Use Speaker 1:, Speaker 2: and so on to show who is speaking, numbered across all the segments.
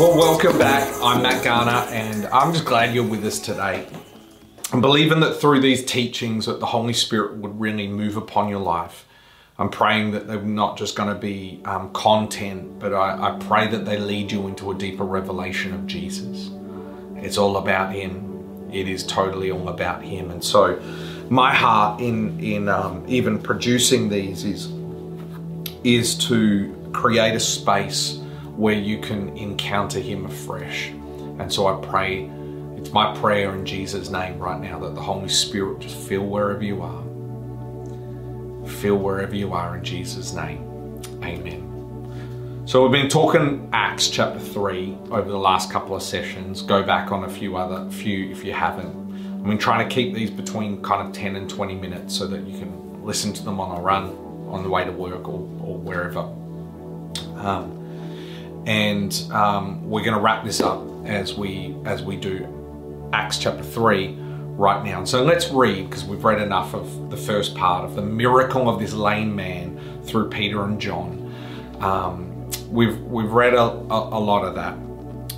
Speaker 1: Well, welcome back. I'm Matt Garner, and I'm just glad you're with us today. I'm believing that through these teachings that the Holy Spirit would really move upon your life. I'm praying that they're not just going to be um, content, but I, I pray that they lead you into a deeper revelation of Jesus. It's all about Him. It is totally all about Him. And so, my heart in in um, even producing these is is to create a space where you can encounter Him afresh. And so I pray, it's my prayer in Jesus' name right now that the Holy Spirit just fill wherever you are. Fill wherever you are in Jesus' name. Amen. So we've been talking Acts chapter 3 over the last couple of sessions. Go back on a few other few if you haven't. I've been trying to keep these between kind of 10 and 20 minutes so that you can listen to them on a run on the way to work or, or wherever. Um, and um, we're going to wrap this up as we as we do Acts chapter three right now. So let's read because we've read enough of the first part of the miracle of this lame man through Peter and John. Um, we've we've read a, a, a lot of that.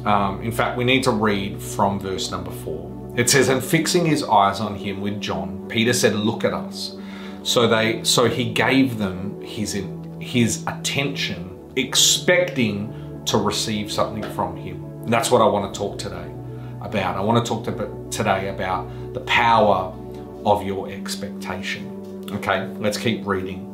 Speaker 1: Um, in fact, we need to read from verse number four. It says, "And fixing his eyes on him with John, Peter said, Look at us." So they so he gave them his his attention, expecting to receive something from Him. And that's what I want to talk today about. I want to talk to, today about the power of your expectation. Okay, let's keep reading.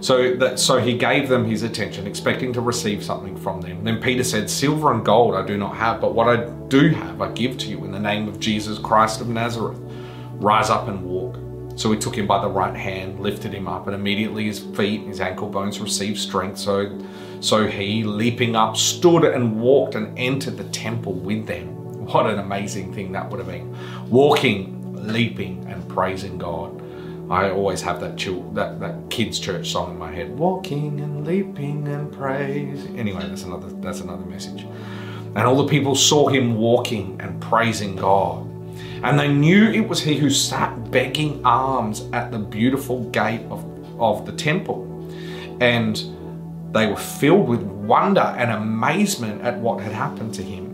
Speaker 1: So that so he gave them his attention, expecting to receive something from them. Then Peter said, Silver and gold I do not have, but what I do have I give to you in the name of Jesus Christ of Nazareth. Rise up and walk. So he took him by the right hand, lifted him up, and immediately his feet and his ankle bones received strength. So so he, leaping up, stood and walked and entered the temple with them. What an amazing thing that would have been. Walking, leaping, and praising God. I always have that chill, that, that kids' church song in my head. Walking and leaping and praise. Anyway, that's another that's another message. And all the people saw him walking and praising God. And they knew it was he who sat begging alms at the beautiful gate of, of the temple. And they were filled with wonder and amazement at what had happened to him.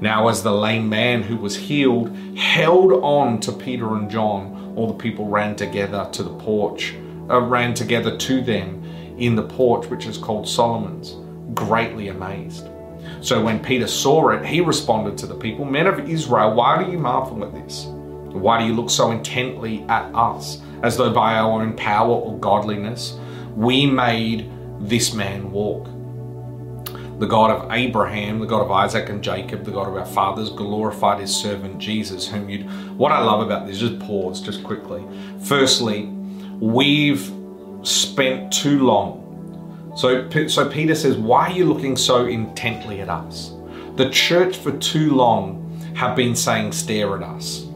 Speaker 1: Now, as the lame man who was healed held on to Peter and John, all the people ran together to the porch, uh, ran together to them in the porch, which is called Solomon's, greatly amazed. So when Peter saw it, he responded to the people, Men of Israel, why do you marvel at this? Why do you look so intently at us, as though by our own power or godliness we made this man walk. The God of Abraham, the God of Isaac and Jacob, the God of our fathers, glorified his servant Jesus, whom you'd. What I love about this, just pause just quickly. Firstly, we've spent too long. So, so Peter says, Why are you looking so intently at us? The church for too long have been saying, Stare at us.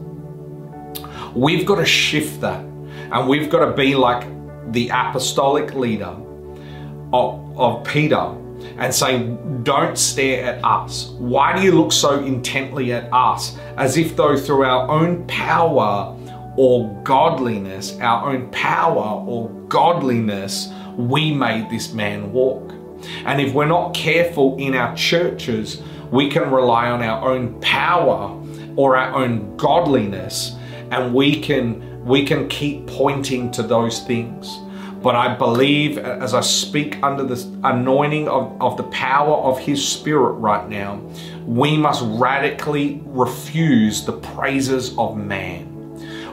Speaker 1: We've got to shift that, and we've got to be like the apostolic leader of, of Peter and saying, Don't stare at us. Why do you look so intently at us? As if though through our own power or godliness, our own power or godliness, we made this man walk. And if we're not careful in our churches, we can rely on our own power or our own godliness and we can we can keep pointing to those things but I believe as I speak under the anointing of, of the power of His Spirit right now, we must radically refuse the praises of man.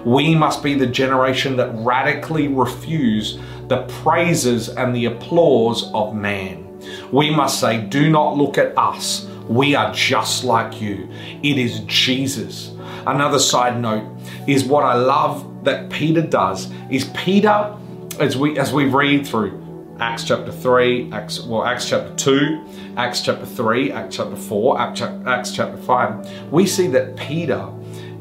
Speaker 1: We must be the generation that radically refuse the praises and the applause of man. We must say, Do not look at us. We are just like you. It is Jesus. Another side note is what I love that Peter does is Peter as we as we read through Acts chapter 3, Acts well Acts chapter 2, Acts chapter 3, Acts chapter 4, Acts chapter 5, we see that Peter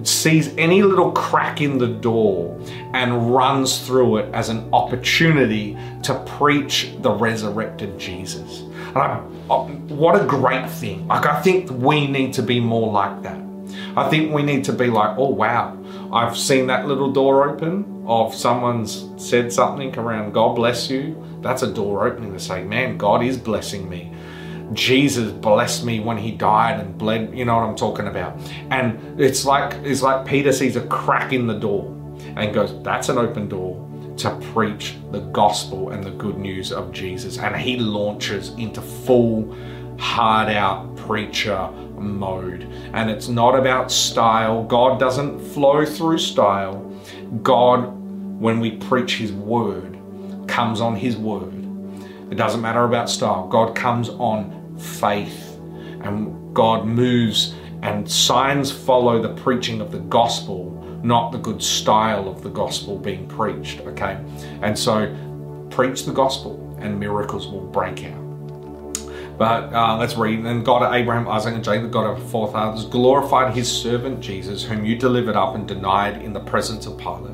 Speaker 1: sees any little crack in the door and runs through it as an opportunity to preach the resurrected Jesus. And I, uh, what a great thing. Like I think we need to be more like that. I think we need to be like, oh wow, I've seen that little door open of someone's said something around God bless you. That's a door opening to say, man, God is blessing me. Jesus blessed me when he died and bled. You know what I'm talking about? And it's like it's like Peter sees a crack in the door and goes, "That's an open door." To preach the gospel and the good news of Jesus. And he launches into full, hard out preacher mode. And it's not about style. God doesn't flow through style. God, when we preach his word, comes on his word. It doesn't matter about style. God comes on faith. And God moves and signs follow the preaching of the gospel, not the good style of the gospel being preached. Okay. And so preach the gospel and miracles will break out. But uh, let's read. And God Abraham, Isaac, and Jacob, the God of forefathers, glorified his servant Jesus, whom you delivered up and denied in the presence of Pilate,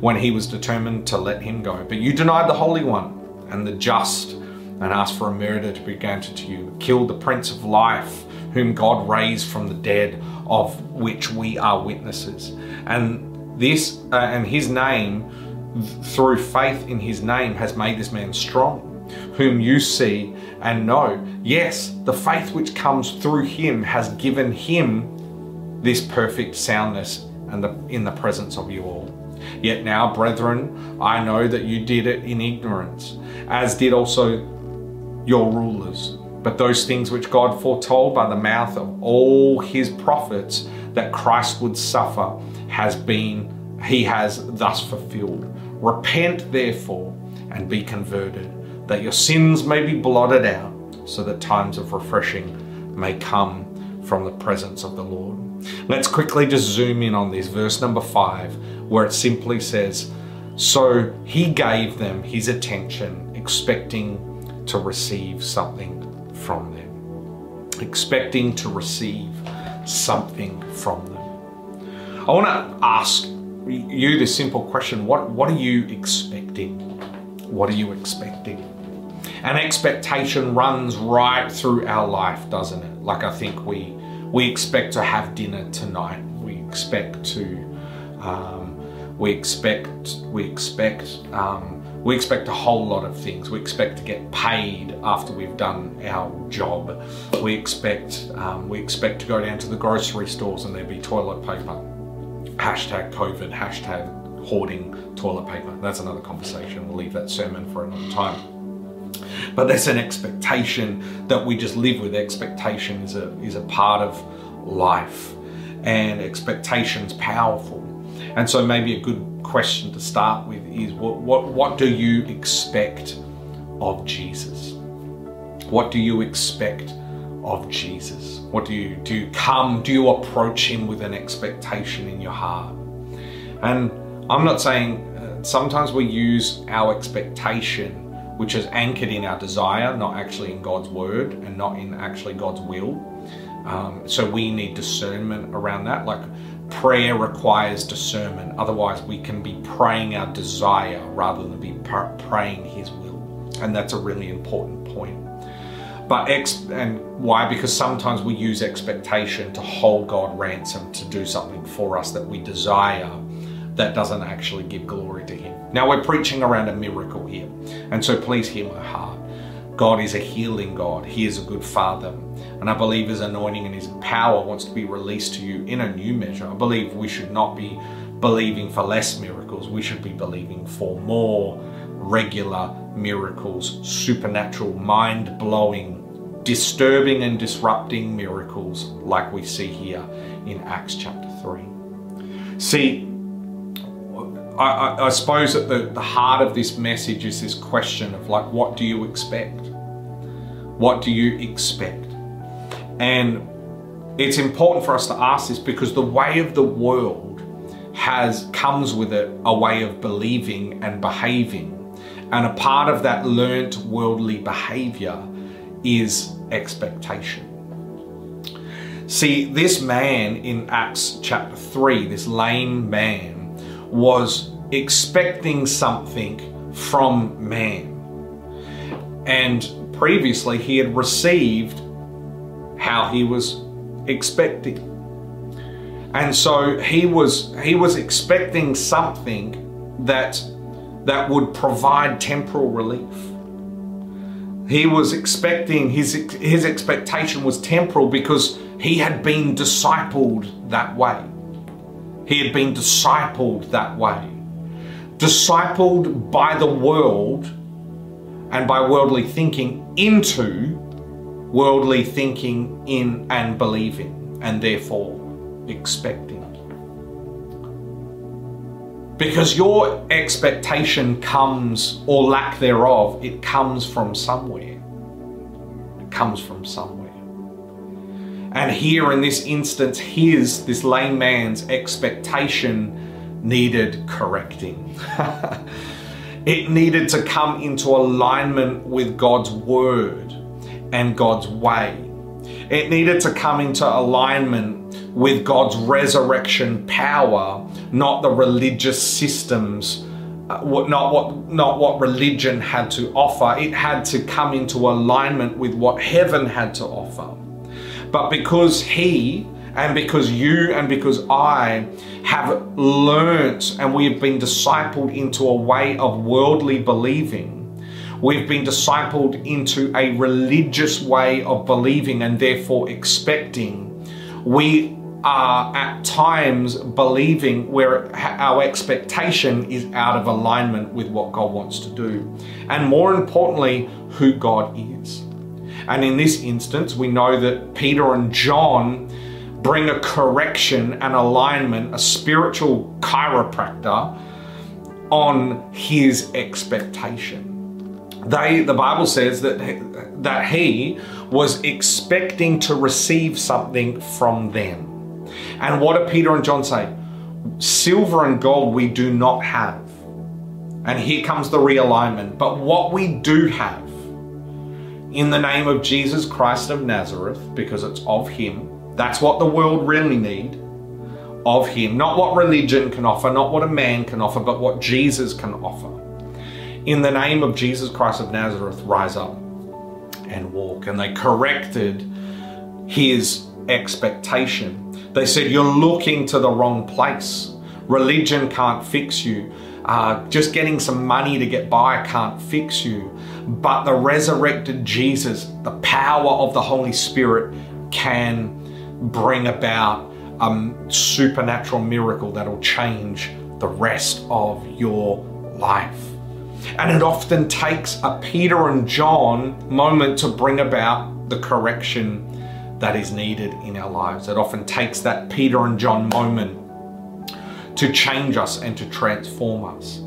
Speaker 1: when he was determined to let him go. But you denied the Holy One and the just, and asked for a murder to be granted to you, Kill the Prince of Life, whom God raised from the dead, of which we are witnesses. And this, uh, and his name, through faith in his name, has made this man strong whom you see and know. Yes, the faith which comes through him has given him this perfect soundness and the, in the presence of you all. Yet now, brethren, I know that you did it in ignorance, as did also your rulers. But those things which God foretold by the mouth of all his prophets that Christ would suffer has been, he has thus fulfilled. Repent therefore and be converted that your sins may be blotted out, so that times of refreshing may come from the presence of the Lord. Let's quickly just zoom in on this, verse number five, where it simply says, So he gave them his attention, expecting to receive something from them. Expecting to receive something from them. I want to ask you this simple question what, what are you expecting? What are you expecting? And expectation runs right through our life, doesn't it? Like I think we we expect to have dinner tonight. We expect to um, we expect we expect um, we expect a whole lot of things. We expect to get paid after we've done our job. We expect um, we expect to go down to the grocery stores and there be toilet paper. Hashtag COVID. Hashtag hoarding toilet paper. That's another conversation. We'll leave that sermon for another time. But there's an expectation that we just live with. Expectation is a, is a part of life, and expectation's powerful. And so, maybe a good question to start with is what, what, what do you expect of Jesus? What do you expect of Jesus? What do you do? You come, do you approach Him with an expectation in your heart? And I'm not saying uh, sometimes we use our expectation which is anchored in our desire, not actually in God's word and not in actually God's will. Um, so we need discernment around that. Like prayer requires discernment. Otherwise, we can be praying our desire rather than be praying His will. And that's a really important point. But ex and why? Because sometimes we use expectation to hold God ransom to do something for us that we desire that doesn't actually give glory to Him. Now, we're preaching around a miracle here, and so please hear my heart. God is a healing God, He is a good Father, and I believe His anointing and His power wants to be released to you in a new measure. I believe we should not be believing for less miracles, we should be believing for more regular miracles, supernatural, mind blowing, disturbing, and disrupting miracles like we see here in Acts chapter 3. See, I, I, suppose at the, the heart of this message is this question of like, what do you expect? What do you expect? And it's important for us to ask this because the way of the world has comes with it a way of believing and behaving. And a part of that learnt worldly behavior is expectation. See, this man in Acts chapter 3, this lame man, was expecting something from man. And previously he had received how he was expecting. And so he was he was expecting something that that would provide temporal relief. He was expecting, his, his expectation was temporal because he had been discipled that way. He had been discipled that way. Discipled by the world and by worldly thinking into worldly thinking in and believing, and therefore expecting. Because your expectation comes, or lack thereof, it comes from somewhere. It comes from somewhere. And here in this instance, his, this lame man's expectation needed correcting. it needed to come into alignment with God's word and God's way. It needed to come into alignment with God's resurrection power, not the religious systems, uh, not what not what religion had to offer. It had to come into alignment with what heaven had to offer. But because he and because you and because I have learnt and we have been discipled into a way of worldly believing, we've been discipled into a religious way of believing and therefore expecting. We are at times believing where our expectation is out of alignment with what God wants to do. And more importantly, who God is. And in this instance, we know that Peter and John bring a correction and alignment, a spiritual chiropractor on his expectation. They, the Bible says that, that he was expecting to receive something from them. And what do Peter and John say? Silver and gold we do not have. And here comes the realignment. But what we do have, in the name of Jesus Christ of Nazareth, because it's of Him, that's what the world really need. Of Him. Not what religion can offer, not what a man can offer, but what Jesus can offer. In the name of Jesus Christ of Nazareth, rise up and walk. And they corrected his expectation they said, You're looking to the wrong place. Religion can't fix you. Uh, just getting some money to get by can't fix you. But the resurrected Jesus, the power of the Holy Spirit, can bring about a supernatural miracle that'll change the rest of your life. And it often takes a Peter and John moment to bring about the correction that is needed in our lives. It often takes that Peter and John moment to change us and to transform us.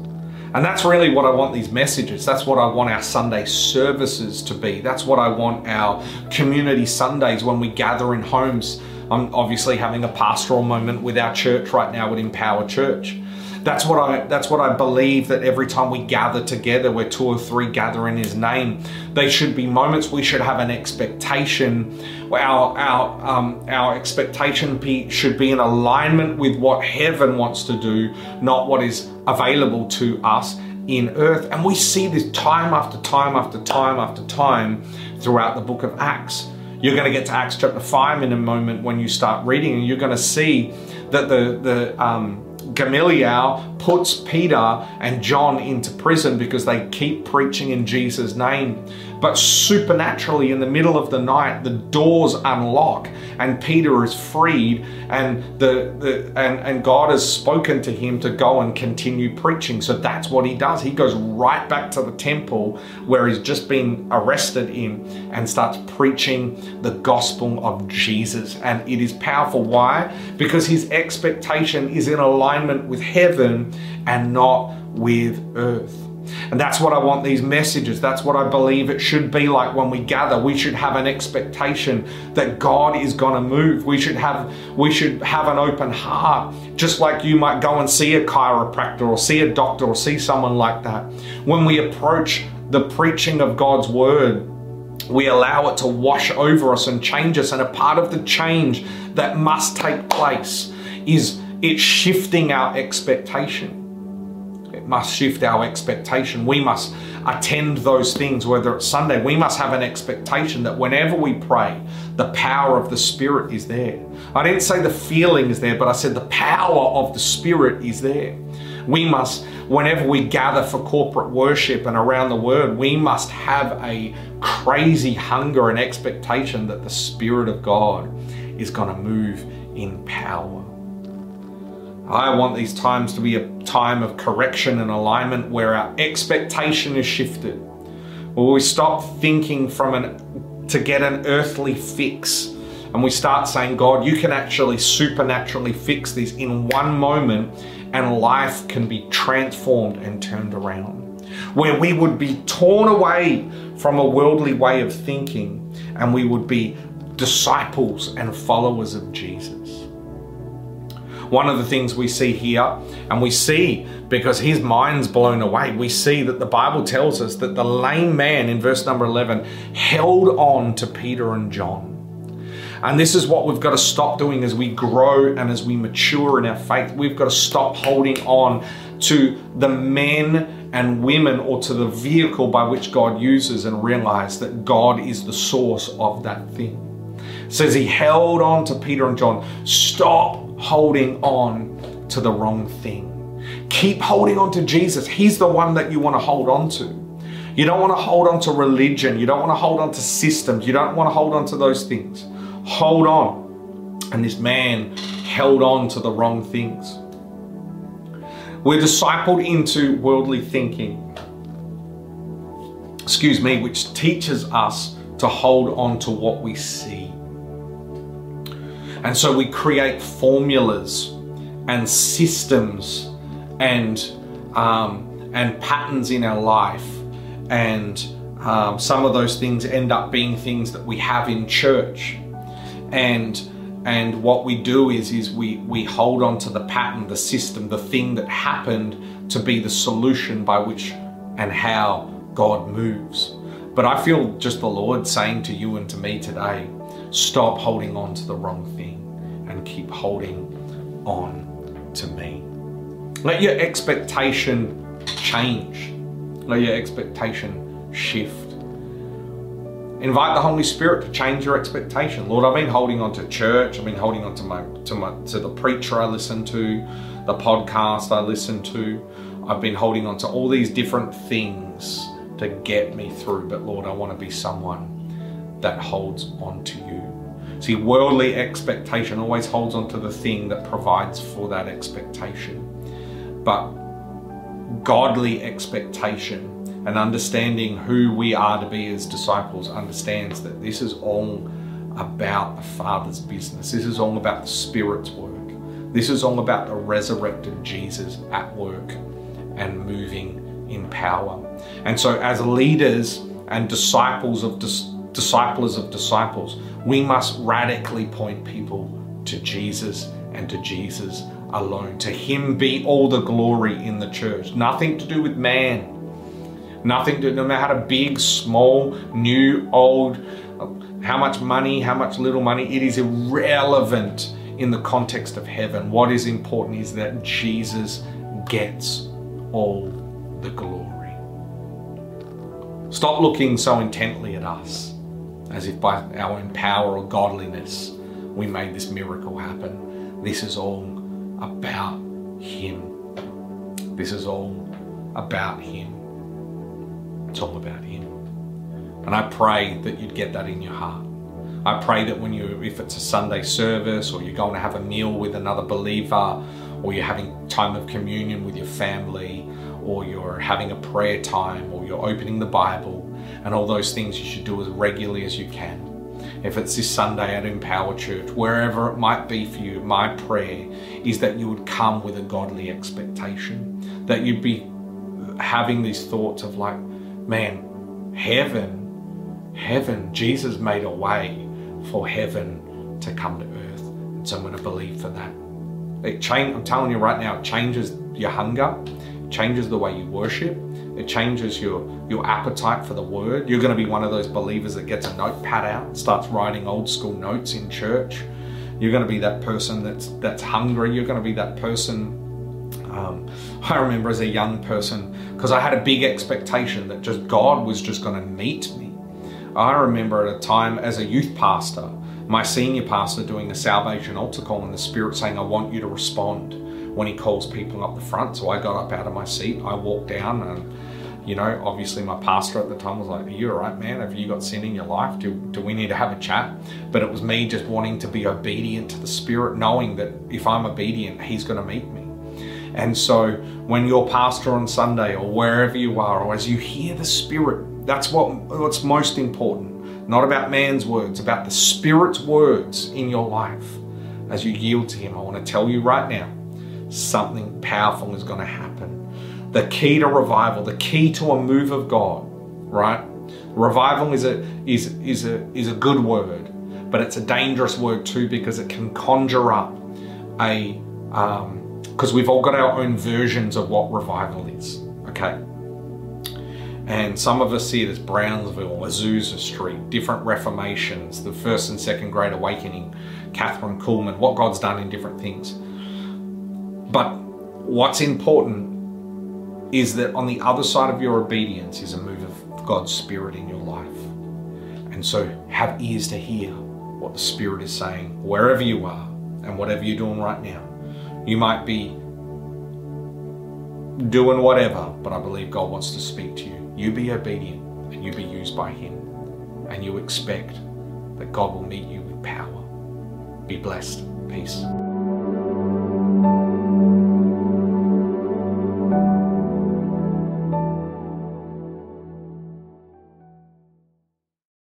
Speaker 1: And that's really what I want these messages. That's what I want our Sunday services to be. That's what I want our community Sundays when we gather in homes. I'm obviously having a pastoral moment with our church right now at Empower Church. That's what I that's what I believe that every time we gather together, where two or three gather in His name, they should be moments we should have an expectation. Our our um, our expectation should be in alignment with what heaven wants to do, not what is available to us in earth. And we see this time after time after time after time throughout the book of Acts. You're going to get to Acts chapter 5 in a moment when you start reading, and you're going to see that the, the um, Gamaliel puts Peter and John into prison because they keep preaching in Jesus' name. But supernaturally, in the middle of the night, the doors unlock and Peter is freed, and the, the and, and God has spoken to him to go and continue preaching. So that's what he does. He goes right back to the temple where he's just been arrested in and starts preaching the gospel of Jesus. And it is powerful. Why? Because his expectation is in alignment with heaven and not with earth. And that's what I want these messages. That's what I believe it should be like when we gather. We should have an expectation that God is going to move. We should have we should have an open heart. Just like you might go and see a chiropractor or see a doctor or see someone like that. When we approach the preaching of God's word, we allow it to wash over us and change us. And a part of the change that must take place is it shifting our expectation must shift our expectation. We must attend those things, whether it's Sunday. We must have an expectation that whenever we pray, the power of the Spirit is there. I didn't say the feeling is there, but I said the power of the Spirit is there. We must, whenever we gather for corporate worship and around the word, we must have a crazy hunger and expectation that the Spirit of God is going to move in power. I want these times to be a time of correction and alignment where our expectation is shifted. Where we stop thinking from an to get an earthly fix and we start saying, God, you can actually supernaturally fix this in one moment and life can be transformed and turned around. Where we would be torn away from a worldly way of thinking and we would be disciples and followers of Jesus. One of the things we see here, and we see because his mind's blown away, we see that the Bible tells us that the lame man in verse number 11 held on to Peter and John. And this is what we've got to stop doing as we grow and as we mature in our faith. We've got to stop holding on to the men and women or to the vehicle by which God uses and realize that God is the source of that thing. It says he held on to Peter and John. Stop holding on to the wrong thing. Keep holding on to Jesus. He's the one that you want to hold on to. You don't want to hold on to religion. You don't want to hold on to systems. You don't want to hold on to those things. Hold on. And this man held on to the wrong things. We're discipled into worldly thinking, excuse me, which teaches us to hold on to what we see. And so we create formulas and systems and um, and patterns in our life, and um, some of those things end up being things that we have in church, and and what we do is is we we hold on to the pattern, the system, the thing that happened to be the solution by which and how God moves. But I feel just the Lord saying to you and to me today, stop holding on to the wrong thing keep holding on to me. Let your expectation change. Let your expectation shift. Invite the Holy Spirit to change your expectation. Lord, I've been holding on to church. I've been holding on to my to my to the preacher I listen to, the podcast I listen to. I've been holding on to all these different things to get me through. But Lord, I want to be someone that holds on to you. See, worldly expectation always holds on to the thing that provides for that expectation. But godly expectation and understanding who we are to be as disciples understands that this is all about the Father's business. This is all about the Spirit's work. This is all about the resurrected Jesus at work and moving in power. And so, as leaders and disciples of dis- disciples of disciples, we must radically point people to Jesus and to Jesus alone. To Him be all the glory in the church. Nothing to do with man. Nothing to, no matter how big, small, new, old, how much money, how much little money, it is irrelevant in the context of heaven. What is important is that Jesus gets all the glory. Stop looking so intently at us as if by our own power or godliness we made this miracle happen. This is all about Him. This is all about Him. It's all about Him. And I pray that you'd get that in your heart. I pray that when you, if it's a Sunday service or you're going to have a meal with another believer or you're having time of communion with your family or you're having a prayer time or you're opening the Bible, and all those things you should do as regularly as you can. If it's this Sunday at Empower Church, wherever it might be for you, my prayer is that you would come with a godly expectation, that you'd be having these thoughts of like, man, heaven, heaven, Jesus made a way for heaven to come to earth. And so I'm going to believe for that. It change, I'm telling you right now, it changes your hunger, changes the way you worship, it changes your, your appetite for the word. You're going to be one of those believers that gets a notepad out, starts writing old school notes in church. You're going to be that person that's that's hungry. You're going to be that person. Um, I remember as a young person because I had a big expectation that just God was just going to meet me. I remember at a time as a youth pastor, my senior pastor doing a salvation altar call, and the Spirit saying, "I want you to respond." when he calls people up the front. So I got up out of my seat, I walked down and you know, obviously my pastor at the time was like, Are you all right, man? Have you got sin in your life? Do, do we need to have a chat? But it was me just wanting to be obedient to the Spirit, knowing that if I'm obedient, He's going to meet me. And so when your pastor on Sunday or wherever you are, or as you hear the Spirit, that's what, what's most important. Not about man's words, about the Spirit's words in your life. As you yield to Him, I want to tell you right now, something powerful is going to happen the key to revival, the key to a move of God, right? Revival is a is is a is a good word, but it's a dangerous word too because it can conjure up a because um, we've all got our own versions of what revival is. Okay. And some of us see it as Brownsville, Azusa Street, different reformations, the first and second great awakening, Kathryn Kuhlman, what God's done in different things. But what's important is that on the other side of your obedience is a move of God's Spirit in your life. And so have ears to hear what the Spirit is saying wherever you are and whatever you're doing right now. You might be doing whatever, but I believe God wants to speak to you. You be obedient and you be used by Him. And you expect that God will meet you with power. Be blessed. Peace.